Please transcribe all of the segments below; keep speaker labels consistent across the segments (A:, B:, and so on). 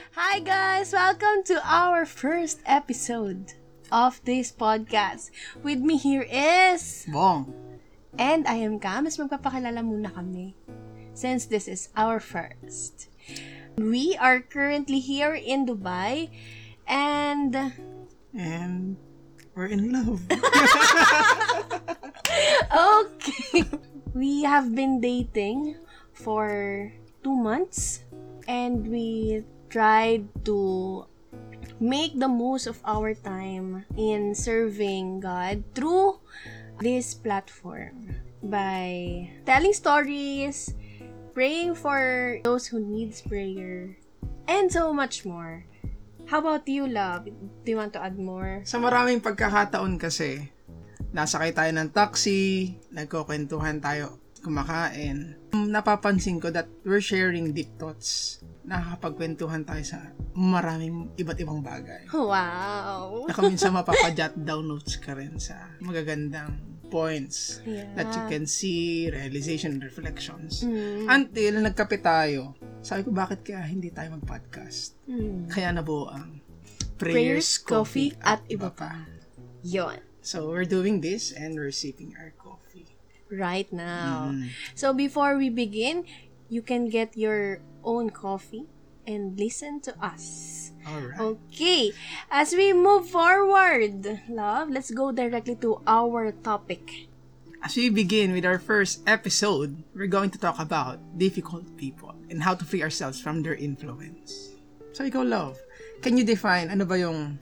A: Hi guys! Welcome to our first episode of this podcast. With me here is...
B: Bong.
A: And I am Cam. Mas magpapakilala muna kami. Since this is our first. We are currently here in Dubai. And...
B: And we're in love.
A: Okay. we have been dating for two months. And we tried to make the most of our time in serving God through this platform by telling stories, praying for those who needs prayer, and so much more. How about you, love? Do you want to add more?
B: Sa maraming pagkakataon kasi, nasakay tayo ng taxi, nagkukwentuhan tayo, kumakain. Napapansin ko that we're sharing deep thoughts. Nakakapagkwentuhan tayo sa maraming iba't ibang bagay.
A: Wow!
B: Naka minsan mapapajot down notes ka rin sa magagandang points
A: Yeah.
B: that you can see, realization, reflections.
A: Mm.
B: Until nagkape tayo, sabi ko, bakit kaya hindi tayo mag-podcast?
A: Mm.
B: Kaya nabuo ang
A: Prayers, Coffee, at iba pa. Yon.
B: So, we're doing this and we're sipping our coffee.
A: Right now.
B: Mm.
A: So before we begin, you can get your own coffee and listen to us.
B: Alright.
A: Okay. As we move forward, love, let's go directly to our topic.
B: As we begin with our first episode, we're going to talk about difficult people and how to free ourselves from their influence. So, ikaw, love, can you define ano ba yung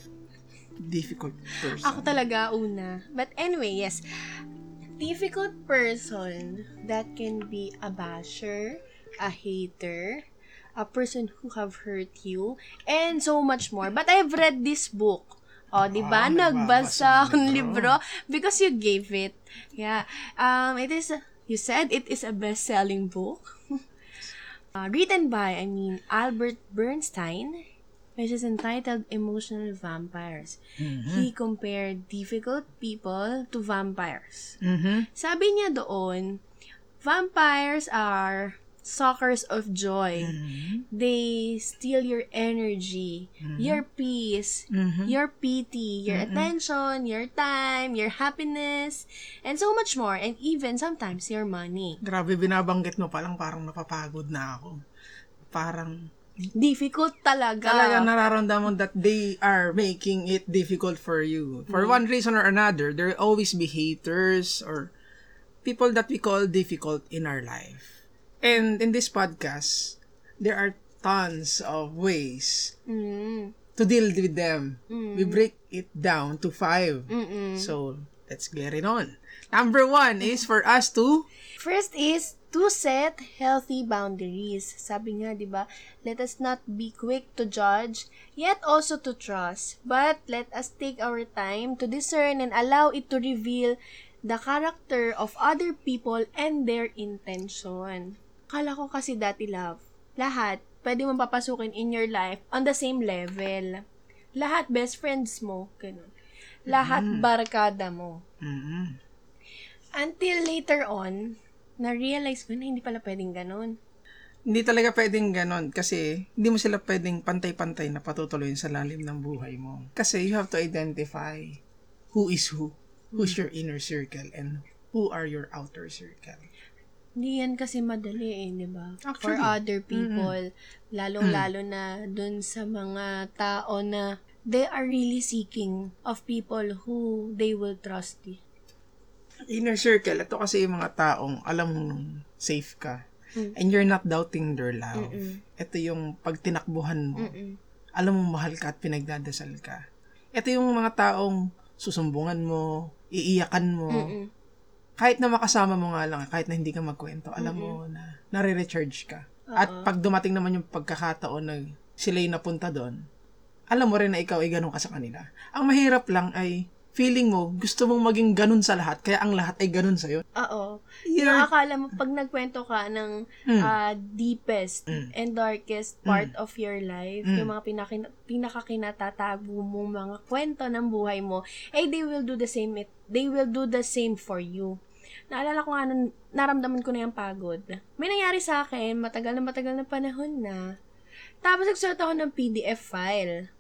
B: difficult person?
A: Ako talaga una. But anyway, yes. Difficult person that can be a basher, a hater, a person who have hurt you, and so much more. But I've read this book. O, di ba?
B: Ah,
A: Nagbasa
B: ng
A: libro because you gave it. Yeah. Um, it is, you said it is a best-selling book. uh, written by, I mean, Albert Bernstein, which is entitled Emotional Vampires. He compared difficult people to vampires.
B: Mhm.
A: Sabi niya doon, vampires are suckers of joy. They steal your energy, your peace, your pity, your attention, your time, your happiness, and so much more. And even sometimes your money.
B: Grabe, binabanggit mo palang parang napapagod na ako. Parang
A: Difficult talaga.
B: talaga nararamdaman that they are making it difficult for you. For one reason or another, there will always be haters or people that we call difficult in our life. And in this podcast, there are tons of ways
A: Mm.
B: to deal with them. We break it down to five.
A: Mm-mm.
B: So, let's get it on. Number one is for us to
A: First is to set healthy boundaries. Sabi nga, 'di ba? Let us not be quick to judge, yet also to trust. But let us take our time to discern and allow it to reveal the character of other people and their intention. Kala ko kasi dati, love, lahat pwede mong papasukin in your life on the same level. Lahat best friends mo, ganun. Lahat barkada mo.
B: mm
A: Until later on, na-realize ko na hindi pala pwedeng ganun.
B: Hindi talaga pwedeng ganon kasi hindi mo sila pwedeng pantay-pantay na patutuloy sa lalim ng buhay mo. Kasi you have to identify who is who, who's your inner circle, and who are your outer circle.
A: Hindi yan kasi madali eh, di ba? For other people, lalong-lalo na dun sa mga tao na they are really seeking of people who they will trust. eh.
B: Inner circle, ito kasi yung mga taong alam mong safe ka. And you're not doubting their love. Ito yung pag tinakbuhan mo,
A: Mm-mm.
B: alam mong mahal ka at pinagdadasal ka. Ito yung mga taong susumbungan mo, iiyakan mo,
A: Mm-mm.
B: Kahit na makasama mo nga lang, kahit na hindi ka magkwento, alam mo na nare-recharge ka. At pag dumating naman yung pagkakataon na sila yung napunta doon, alam mo rin na ikaw ay ganun ka sa kanila. Ang mahirap lang ay feeling mo, gusto mong maging ganun sa lahat, kaya ang lahat ay ganun sa'yo.
A: Oo. Yung akala mo, pag nagkwento ka ng
B: Mm.
A: ah, deepest and darkest part of your life,
B: Mm.
A: yung mga pinakin- pinakakinatatago mong mga kwento ng buhay mo, eh, they will do the same, it, they will do the same for you. Naalala ko nga, nung naramdaman ko na yung pagod. May nangyari sa akin, matagal na matagal na panahon na. Tapos nagsulat ako ng PDF file.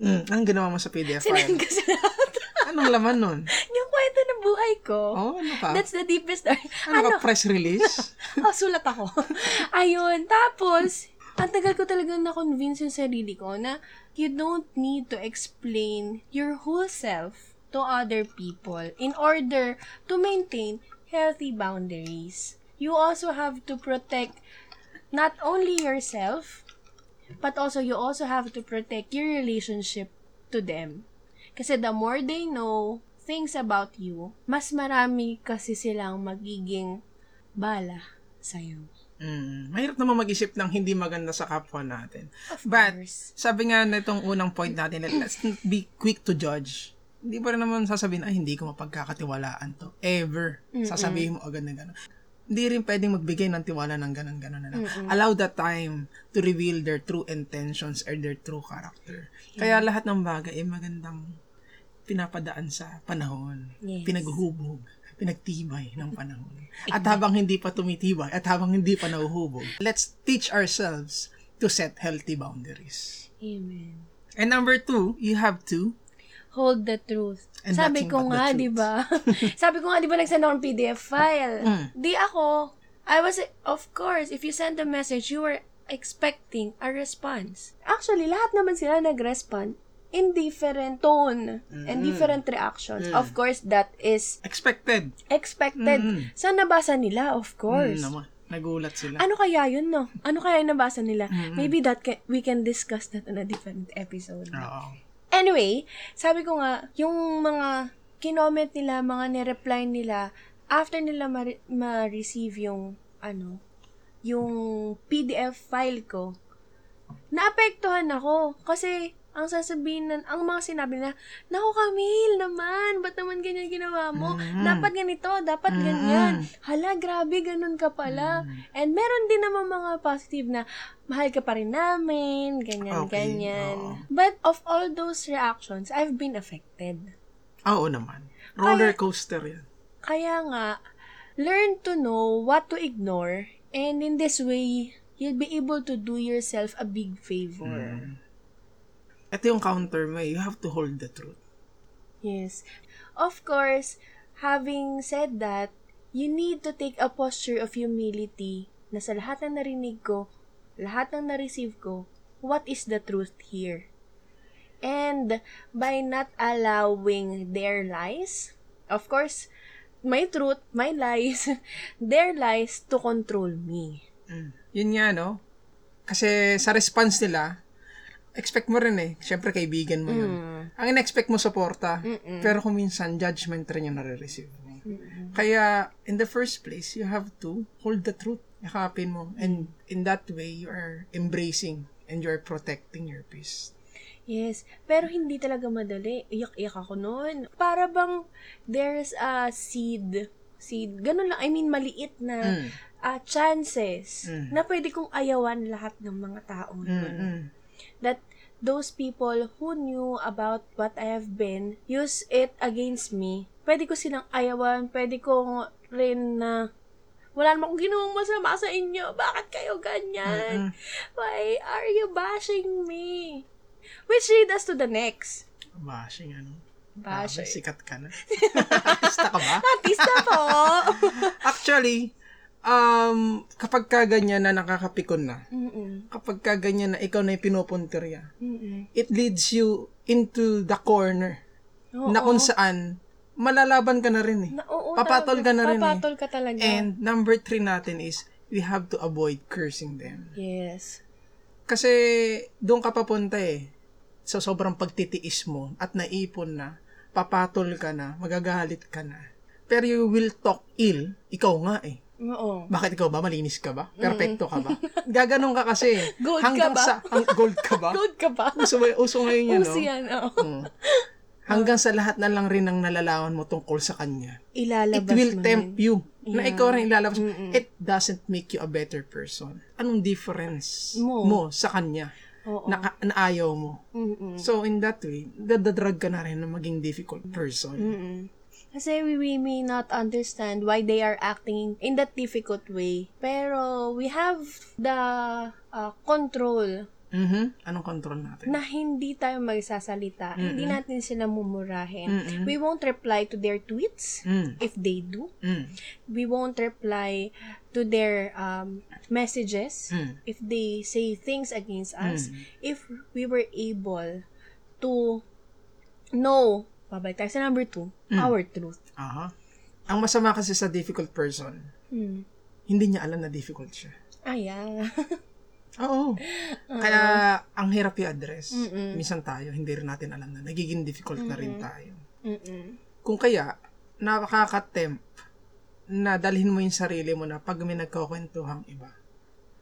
B: Mm, anong ginawa mo sa PDF file?
A: ko sa lahat.
B: Anong laman nun?
A: yung kwento ng buhay ko.
B: Oh, ano ka?
A: That's the deepest story.
B: ano, ka, press release?
A: oh, sulat ako. Ayun. Tapos, ang tagal ko talaga na-convince yung sarili ko na you don't need to explain your whole self to other people in order to maintain healthy boundaries. You also have to protect not only yourself, but also you also have to protect your relationship to them. Kasi the more they know things about you, mas marami kasi silang magiging bala sa'yo.
B: Mm, mahirap naman mag-isip ng hindi maganda sa kapwa natin.
A: Of
B: But,
A: course.
B: sabi nga na itong unang point natin, let's be quick to judge. Hindi pa rin naman sasabihin, ay, hindi ko mapagkakatiwalaan to. Ever. Sasabihin mo agad na gano'n. Hindi rin pwedeng magbigay ng tiwala ng gano'n, gano'n na lang. Allow the time to reveal their true intentions or their true character. Kaya lahat ng bagay ay magandang pinapadaan sa panahon.
A: Yes.
B: Pinaghuhubog, pinagtibay ng panahon. At habang hindi pa tumitibay, at habang hindi pa nahuhubog, let's teach ourselves to set healthy boundaries.
A: Amen.
B: And number two, you have to
A: Hold the truth.
B: And
A: Sabi ko nga, di ba? Sabi ko nga, di ba, nagsend ako ng PDF file.
B: Mm.
A: Di ako. I was, of course, if you send a message, you were expecting a response. Actually, lahat naman sila nag-respond in different tone and different reactions. Of course, that is
B: expected.
A: expected.
B: Mm.
A: Sa nabasa nila, of course.
B: Mm, naman. Nagulat sila.
A: Ano kaya yun, no? Ano kaya yung nabasa nila? Maybe that ca- we can discuss that on a different episode.
B: Oo.
A: Anyway, sabi ko nga, yung mga kinoment nila, mga nireply nila, after nila ma- ma-receive yung, ano, yung PDF file ko, naapektuhan ako. Kasi, ang sasabihin, na, ang mga sinabi na, Naku, Camille naman, ba't naman ganyan ginawa mo? Dapat ganito, dapat ganyan. Hala, grabe, ganun ka pala. And meron din naman mga positive na, mahal ka pa rin namin, ganyan,
B: Okay,
A: ganyan.
B: oo.
A: But of all those reactions, I've been affected.
B: Oo naman. Roller coaster yan.
A: Kaya nga, learn to know what to ignore, and in this way, you'll be able to do yourself a big favor.
B: Ito yung counter mo eh. You have to hold the truth.
A: Yes. Of course, having said that, you need to take a posture of humility na sa lahat ng narinig ko, lahat ng na-receive ko, what is the truth here? And by not allowing their lies, of course, my truth, my lies, their lies to control me.
B: Mm. Yun nga, no? Kasi sa response nila, expect mo rin eh. Siyempre, kaibigan mo yun. Ang in-expect mo, suporta. Pero kung minsan, judgment rin yung nare-receive mo. Kaya, in the first place, you have to hold the truth. Yakapin mo. And in that way, you are embracing and you are protecting your peace.
A: Yes, pero hindi talaga madali. Iyak-iyak ako noon. Para bang there's a seed, seed, ganun lang, I mean, maliit na
B: Mm.
A: ah, chances
B: Mm.
A: na pwede kong ayawan lahat ng mga tao yun.
B: Mm-mm.
A: That those people who knew about what I have been use it against me. Pwede ko silang ayawan, pwede kong rin na wala naman akong ginawang masama sa inyo. Bakit kayo ganyan? Why are you bashing me? Which lead us to the next.
B: Bashing, ano?
A: Bashing.
B: Grabe, sikat ka na. Artista ka ba?
A: Artista po!
B: Actually, um, kapag ka ganyan na nakakapikon na,
A: Mm-mm.
B: kapag ka ganyan na ikaw na yung pinupuntirya,
A: Mm-mm.
B: it leads you into the corner
A: Oo.
B: na kung saan malalaban ka na rin eh.
A: Na, oo,
B: Papatol
A: talaga.
B: ka na rin eh.
A: Papatol ka talaga.
B: And number three natin is, we have to avoid cursing them.
A: yes.
B: Kasi doon ka papunta eh. So sobrang pagtitiis mo at naipon na, papatol ka na, magagalit ka na. Pero you will talk ill, ikaw nga eh.
A: Oo.
B: Bakit ikaw ba? Malinis ka ba? Perfecto ka ba? Gaganon ka kasi.
A: Gold ka
B: hanggang
A: ba?
B: Sa, ang, gold ka ba?
A: Good ka ba?
B: Uso, uso ngayon yun, no?
A: Uso yan, oo.
B: Mm. Hanggang sa lahat na lang rin ang nalalaman mo tungkol sa kanya. It
A: Ilalabas
B: will
A: mo
B: tempt
A: rin.
B: you. Na ikaw rin ilalabas. It doesn't make you a better person. Anong difference
A: Mo.
B: mo, sa kanya
A: Oo.
B: na, na ayaw mo?
A: Mm-mm.
B: So, in that way, dadadrag ka na rin na maging difficult person.
A: Mm-mm. Kasi we, we may not understand why they are acting in that difficult way. Pero we have the uh, control
B: Mhm. Anong control natin?
A: na hindi tayo magsasalita, hindi
B: Mm-mm.
A: natin sila mumurahin.
B: Mm-mm.
A: We won't reply to their tweets
B: Mm.
A: if they do.
B: Mm.
A: We won't reply to their um, messages
B: Mm.
A: if they say things against us.
B: Mm.
A: If we were able to know, babalik tayo sa number two,
B: Mm.
A: our truth.
B: Aha. Ang masama kasi sa difficult person,
A: Hmm.
B: hindi niya alam na difficult siya.
A: Ayan.
B: Oo. Kaya, ang hirap i-address.
A: Mm-mm.
B: Minsan tayo, hindi rin natin alam na nagiging difficult na rin tayo.
A: Mm-mm.
B: Kung kaya, nakaka-tempt na dalhin mo yung sarili mo na pag may nagkakwentuhang iba,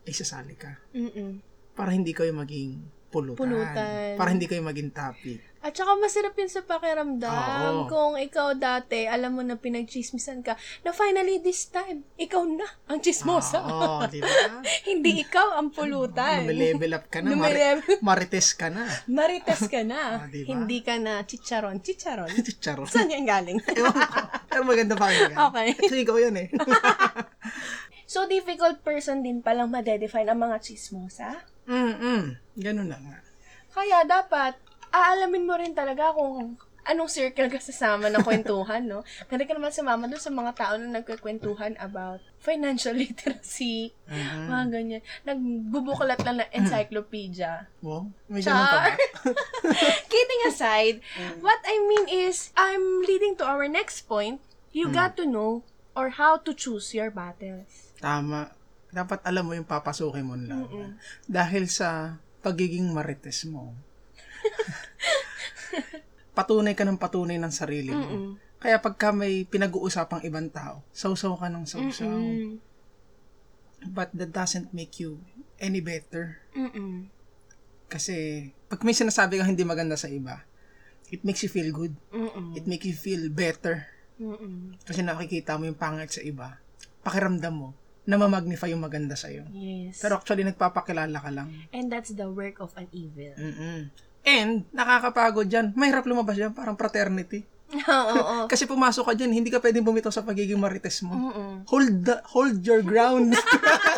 B: ay sasali ka.
A: Mm-mm.
B: Para hindi kayo maging pulutan.
A: Pulutan.
B: Para hindi kayo maging topic.
A: At saka masarap yun sa pakiramdam.
B: Oo.
A: Kung ikaw dati, alam mo na pinagchismisan ka, na finally this time, ikaw na ang chismosa.
B: Oo, di ba?
A: Hindi ikaw ang pulutan.
B: Lumilevel up ka na.
A: Lumilevel.
B: marites ka na.
A: Marites ka na.
B: Ah, diba?
A: Hindi ka na chicharon. Chicharon?
B: Chicharo.
A: Saan yan galing?
B: Pero maganda pa rin.
A: Okay.
B: Kasi ikaw yan eh.
A: so, difficult person din palang madedefine ang mga chismosa.
B: Mm-mm. Ganun na nga.
A: Kaya dapat, aalamin mo rin talaga kung anong circle ka sasama ng kwentuhan, no? Hindi ka naman sumama doon sa mga tao na nagkikwentuhan about financial literacy,
B: Mhm.
A: mga ganyan. Nagbubuklat lang ng encyclopedia.
B: Wow, may ganun pa ba?
A: Kidding aside, what I mean is, I'm leading to our next point. You got to know or how to choose your battles.
B: Tama. Dapat alam mo yung papasukin mo lang. Dahil sa pagiging marites mo. patunay ka ng patunay ng sarili mo.
A: Mm-mm.
B: Kaya pagka may pinag-uusapang ibang tao, sausaw ka ng sausaw.
A: Mm.
B: But that doesn't make you any better.
A: Mm-mm.
B: Kasi pag may sinasabi kang hindi maganda sa iba, it makes you feel good.
A: Mm-mm.
B: It makes you feel better.
A: Mm-mm.
B: Kasi nakikita mo yung pangit sa iba. Pakiramdam mo na mamagnify yung maganda sa'yo.
A: Yes.
B: Pero actually, nagpapakilala ka lang.
A: And that's the work of an evil.
B: Mm-mm. And, nakakapagod dyan. Mahirap lumabas dyan, parang fraternity.
A: Oo, oo.
B: Kasi pumasok ka dyan, hindi ka pwedeng bumitaw sa pagiging marites mo.
A: Mm-mm.
B: Hold the, hold your ground.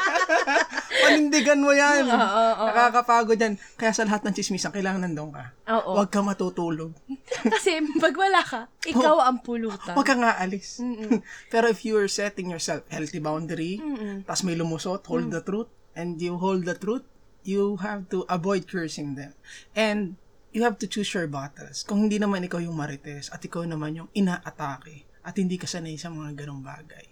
B: Panindigan mo yan.
A: Oo, oo.
B: Nakakapagod yan. Kaya sa lahat ng chismisan, kailangan nandun ka.
A: Oo.
B: Huwag ka matutulog.
A: Kasi pag wala ka, ikaw ang pulutan.
B: Huwag ka nga alis.
A: Mm-mm.
B: Pero if you are setting yourself healthy boundary,
A: Mm-mm.
B: tas may lumusot, hold
A: Mm.
B: the truth, and you hold the truth, you have to avoid cursing them. And you have to choose your battles. Kung hindi naman ikaw yung marites at ikaw naman yung inaatake at hindi ka sanay sa mga ganong bagay,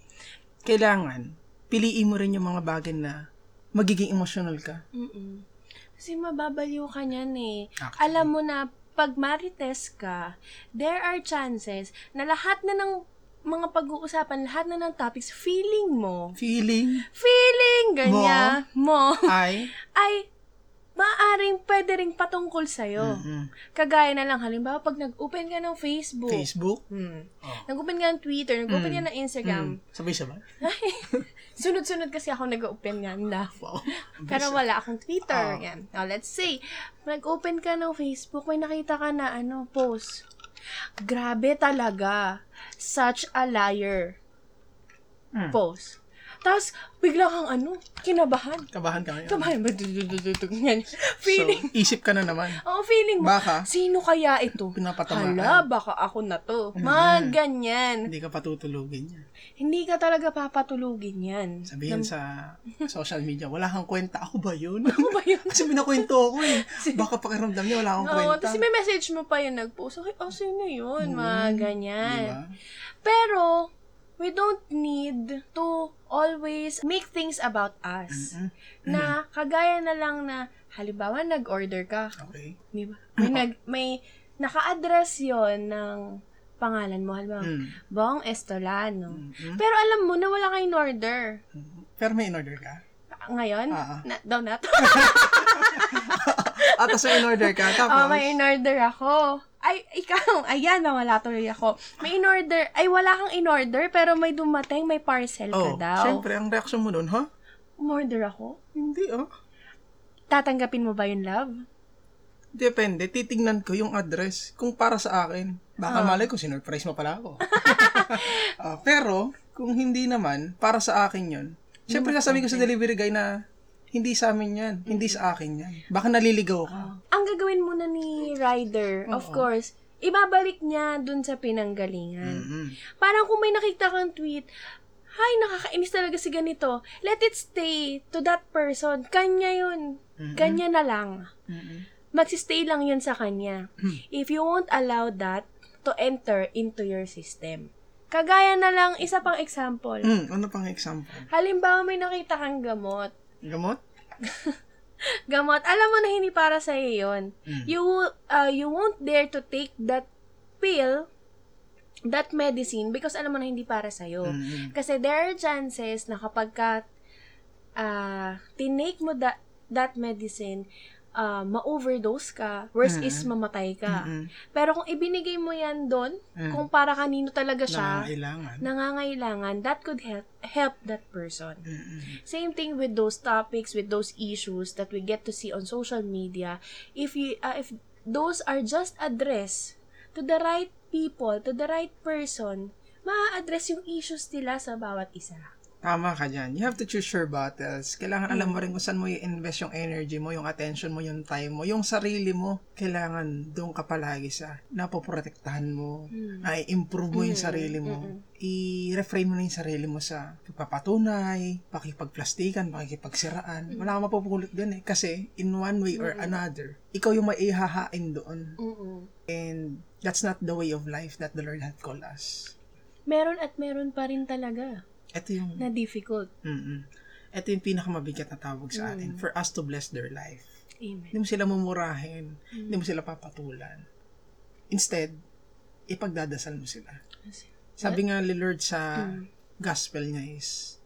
B: kailangan piliin mo rin yung mga bagay na magiging emotional ka.
A: Mm-mm. Kasi mababaliw ka niyan eh.
B: Actually.
A: Alam mo na, pag marites ka, there are chances na lahat na ng mga pag-uusapan, lahat na ng topics, feeling mo,
B: Feeling
A: feeling ganyan mo,
B: ay
A: ay maaring pwede ring patungkol sa'yo.
B: mm,
A: Kagaya na lang, halimbawa, pag nag-open ka ng Facebook,
B: Facebook.
A: Hmm.
B: Oh.
A: nag-open ka ng Twitter, nag-open ka ng Instagram,
B: Mm, sabay-sabay.
A: sunod-sunod kasi ako nag-open nga na.
B: Wow.
A: Pero wala akong Twitter.
B: Ah.
A: Yan. Now, let's say, nag-open ka ng Facebook, may nakita ka na, ano, post. Grabe talaga. Such a liar.
B: Hmm.
A: Post. Tapos, bigla kang, ano, kinabahan.
B: Kabahan ka ngayon.
A: Kabahan ba? Dududududug. Yan. Feeling.
B: So, isip ka na naman.
A: Oo, feeling mo.
B: Baka,
A: Sino kaya ito?
B: Pinapatamaan.
A: Hala, baka ako na to. Mga ganyan.
B: hindi ka patutulugin niya.
A: Hindi ka talaga papatulugin yan.
B: Sabihin sa social media, wala kang kwenta. Ako ba yun?
A: Ano ba yun?
B: Kasi binakwento ako eh. Baka pakiramdam niya, wala akong
A: Oo,
B: kwenta.
A: tapos may message mo pa yung nag-post. Okay, oh, sino yun? Mga ganyan.
B: Diba?
A: Pero, we don't need to always make things about us.
B: Mm-mm.
A: Na, kagaya na lang na, halimbawa, nag-order ka.
B: Okay.
A: Di ba? May, nag, may naka-address yon ng pangalan mo. Halimbawa,
B: Mm.
A: Bong Estolano.
B: Mhm.
A: Pero alam mo na wala kang in-order.
B: Pero may in-order ka?
A: Ngayon?
B: Ah.
A: Na, daw na to.
B: Ah, tapos may in-order ka. Tapos,
A: Oh, may in-order ako. Ay, ikaw, ayan, nawala tuloy ako. May in-order, ay wala kang in-order, pero may dumating, may parcel ka
B: oh,
A: daw.
B: syempre, ang reaction mo nun, ha?
A: Umorder ako?
B: Hindi, oh.
A: Tatanggapin mo ba yung love?
B: Depende, titingnan ko yung address kung para sa akin. Baka malay ko, sinurprise mo pala ako. Ah, pero, kung hindi naman, para sa akin yon Siyempre, sasabihin ko sa delivery guy na, Hindi sa amin yan. Hindi sa akin yan. Baka naliligaw ka.
A: Ang gagawin muna ni Ryder, of course, ibabalik niya dun sa pinanggalingan.
B: Mm-mm.
A: Parang kung may nakita kang tweet, Hay, nakakainis talaga si ganito. Let it stay to that person. Kanya yun. Kanya na lang.
B: Mm-mm.
A: Magsistay lang yun sa kanya. If you won't allow that to enter into your system. Kagaya na lang, isa pang example.
B: Mm, ano pang example?
A: Halimbawa, may nakita kang gamot.
B: Gamot?
A: Gamot, alam mo na hindi para sa yun. You, uh, you won't dare to take that pill, that medicine, because alam mo na hindi para sa'yo.
B: Mm-mm.
A: Kasi there are chances na kapag ka uh, tinake mo that, that medicine, uh, ma-overdose ka, worst is mamatay ka.
B: Mm-mm.
A: Pero kung ibinigay mo yan doon, kung para kanino talaga siya,
B: Nangangailangan.
A: nangangailangan, that could help help that person.
B: Mm-mm.
A: Same thing with those topics, with those issues that we get to see on social media. If you, uh, if those are just addressed to the right people, to the right person, maa-address yung issues nila sa bawat isa.
B: Tama ka dyan. You have to choose your battles. Kailangan alam mo rin kung saan mo i-invest yung energy mo, yung attention mo, yung time mo, yung sarili mo. Kailangan doon ka palagi sa napoprotektahan mo, na-improve mo yung sarili mo. I-refrain mo na yung sarili mo sa pagpapatunay, pakipagplastikan, pakikipagsiraan. Wala kang mapupulot doon eh. Kasi in one way or another, ikaw yung maihahain doon.
A: Mm-mm.
B: And that's not the way of life that the Lord had called us.
A: Meron at meron pa rin talaga
B: Ito yung
A: na difficult.
B: Mm-mm. Ito yung pinakamabigat na tawag sa atin. For us to bless their life.
A: Amen.
B: Hindi mo sila mumurahin. Hindi mo sila papatulan. Instead, ipagdadasal mo sila. Sabi nga ni Lord sa gospel niya is,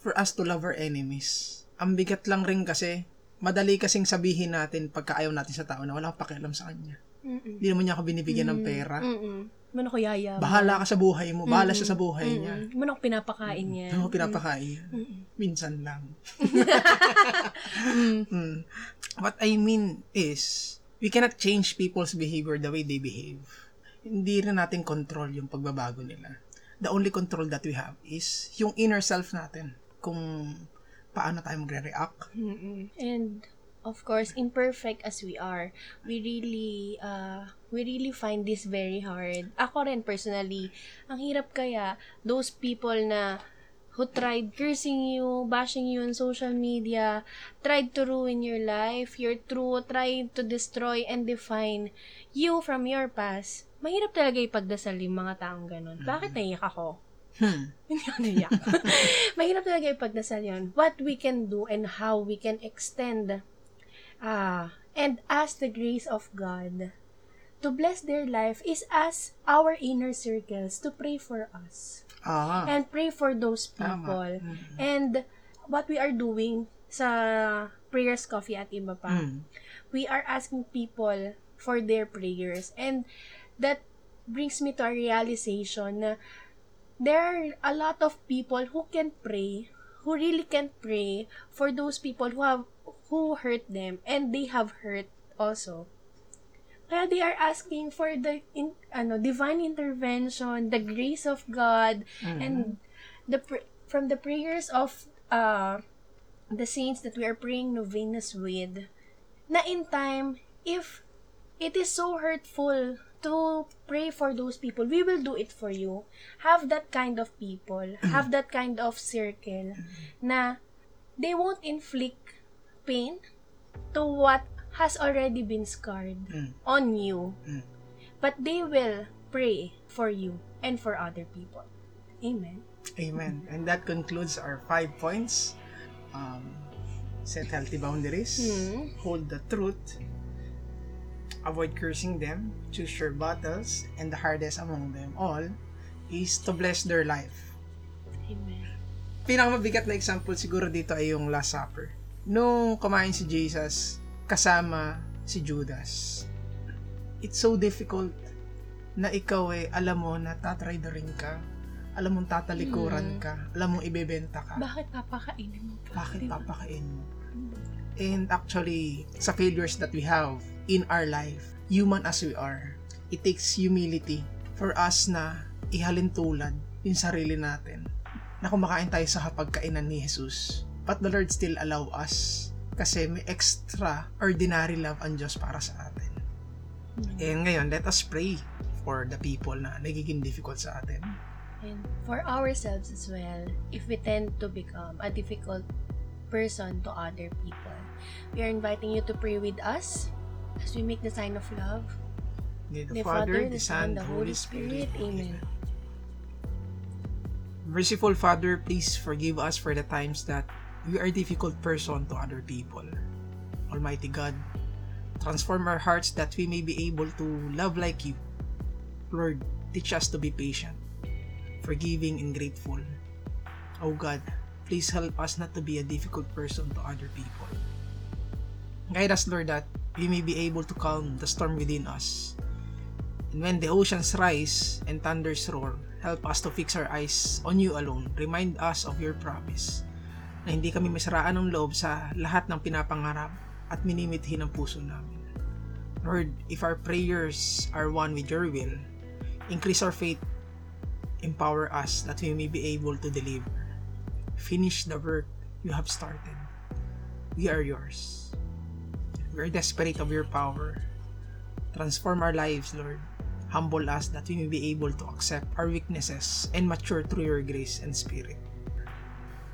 B: for us to love our enemies. Ang bigat lang rin kasi, madali kasing sabihin natin pagka ayaw natin sa tao na wala akong pakialam sa kanya.
A: Mm-mm.
B: Hindi naman niya ako binibigyan ng pera.
A: Mm-mm. Ano ko yaya?
B: Bahala ka sa buhay mo. Bahala siya sa buhay niya.
A: Ano ko pinapakain niya?
B: Ano pinapakain? Minsan lang. Mm. What I mean is, we cannot change people's behavior the way they behave. Hindi rin natin control yung pagbabago nila. The only control that we have is yung inner self natin. Kung paano tayo magre-react.
A: Mm-mm. And of course, imperfect as we are, we really uh we really find this very hard. Ako rin personally, ang hirap kaya those people na who tried cursing you, bashing you on social media, tried to ruin your life, your truth, tried to destroy and define you from your past. Mahirap talaga ipagdasal yung mga taong ganun. Bakit naiyak ako?
B: Hmm.
A: Naiyak. Mahirap talaga ipagdasal yun. What we can do and how we can extend ah and ask the grace of God to bless their life is as our inner circles to pray for us
B: Ah.
A: and pray for those people. And what we are doing sa Prayers Coffee at iba pa,
B: Mm.
A: we are asking people for their prayers. And that brings me to a realization na there are a lot of people who can pray, who really can pray for those people who have who hurt them and they have hurt also. Kaya they are asking for the in, ano divine intervention, the grace of God and the from the prayers of uh the saints that we are praying novenas with na in time if it is so hurtful to pray for those people we will do it for you. Have that kind of people have that kind of circle na they won't inflict pain to what has already been scarred
B: Mm.
A: on you
B: Mm.
A: but they will pray for you and for other people amen
B: Amen. And that concludes our five points. Um, set healthy boundaries.
A: Hmm.
B: Hold the truth. Avoid cursing them. Choose your battles. And the hardest among them all is to bless their life.
A: amen
B: Pinakamabigat na example siguro dito ay yung Last Supper. Nung kumain si Jesus kasama si Judas. It's so difficult na ikaw eh, alam mo na tatry rin ka. Alam mong tatalikuran ka. Alam mong ibebenta ka.
A: bakit papakainin mo pa?
B: Bakit
A: Diba?
B: papakain mo? And actually, sa failures that we have in our life, human as we are, it takes humility for us na ihalin tulad yung sarili natin na kumakain tayo sa hapagkainan ni Jesus. But the Lord still allow us kasi may extra ordinary love ang Diyos para sa atin. And ngayon, let us pray for the people na nagiging difficult sa atin.
A: And for ourselves as well, if we tend to become a difficult person to other people, we are inviting you to pray with us as we make the sign of love.
B: In
A: The
B: the, Father, the Son, the Holy Spirit.
A: Amen.
B: Merciful Father, please forgive us for the times that we are a difficult person to other people. Almighty God, transform our hearts that we may be able to love like you. Lord, teach us to be patient, forgiving and grateful. Oh God, please help us not to be a difficult person to other people. Guide us, Lord, that we may be able to calm the storm within us. And when the oceans rise and thunders roar, help us to fix our eyes on you alone. Remind us of your promise na hindi kami masaraan ng loob sa lahat ng pinapangarap at minimithi ng puso namin. Lord, if our prayers are one with your will, increase our faith, empower us that we may be able to deliver. Finish the work you have started. We are yours. We are desperate of your power. Transform our lives, Lord. Humble us that we may be able to accept our weaknesses and mature through your grace and spirit.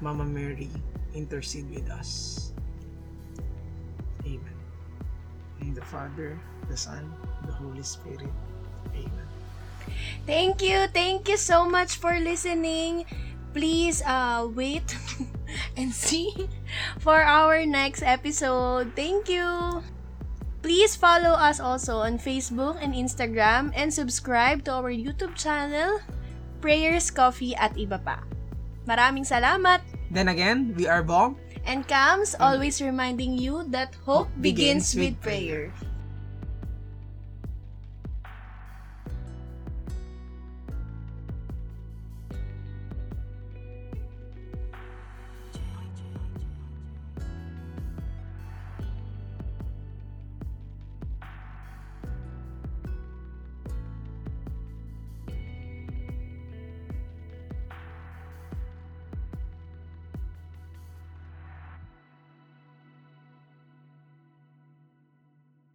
B: Mama Mary, intercede with us. Amen. In the Father, the Son, the Holy Spirit. Amen.
A: Thank you. Thank you so much for listening. Please uh wait and see for our next episode. Thank you. Please follow us also on Facebook and Instagram and subscribe to our YouTube channel, Prayers, Coffee at iba pa. Maraming salamat.
B: Then again, we are Bong.
A: And Cams always reminding you that hope begins, with prayer.